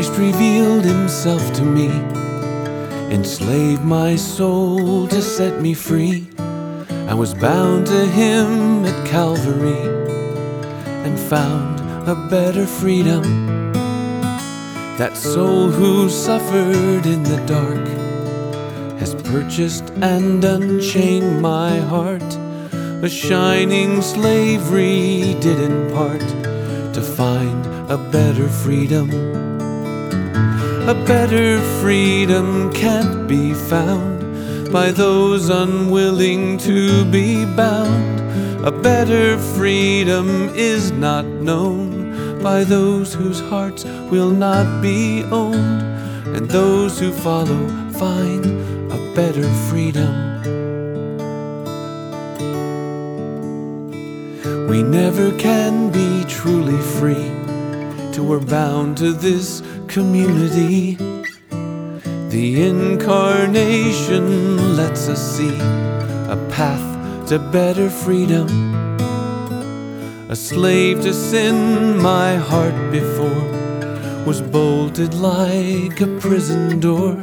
Christ revealed himself to me, enslaved my soul to set me free. I was bound to him at Calvary and found a better freedom. That soul who suffered in the dark has purchased and unchained my heart. A shining slavery did impart to find a better freedom. A better freedom can't be found by those unwilling to be bound. A better freedom is not known by those whose hearts will not be owned, and those who follow find a better freedom. We never can be truly free till we're bound to this community. The incarnation lets us see a path to better freedom. A slave to sin, my heart before was bolted like a prison door.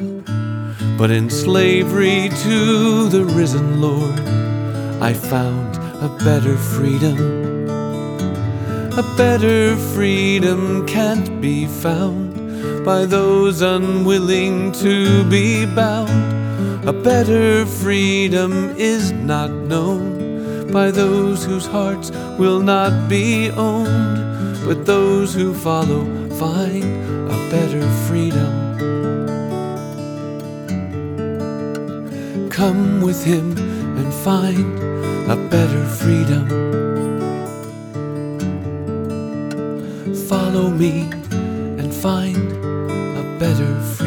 But in slavery to the risen Lord, I found a better freedom. A better freedom can't be found by those unwilling to be bound. A better freedom is not known by those whose hearts will not be owned, but those who follow find a better freedom. Come with him and find a better freedom. Follow me find a better freedom.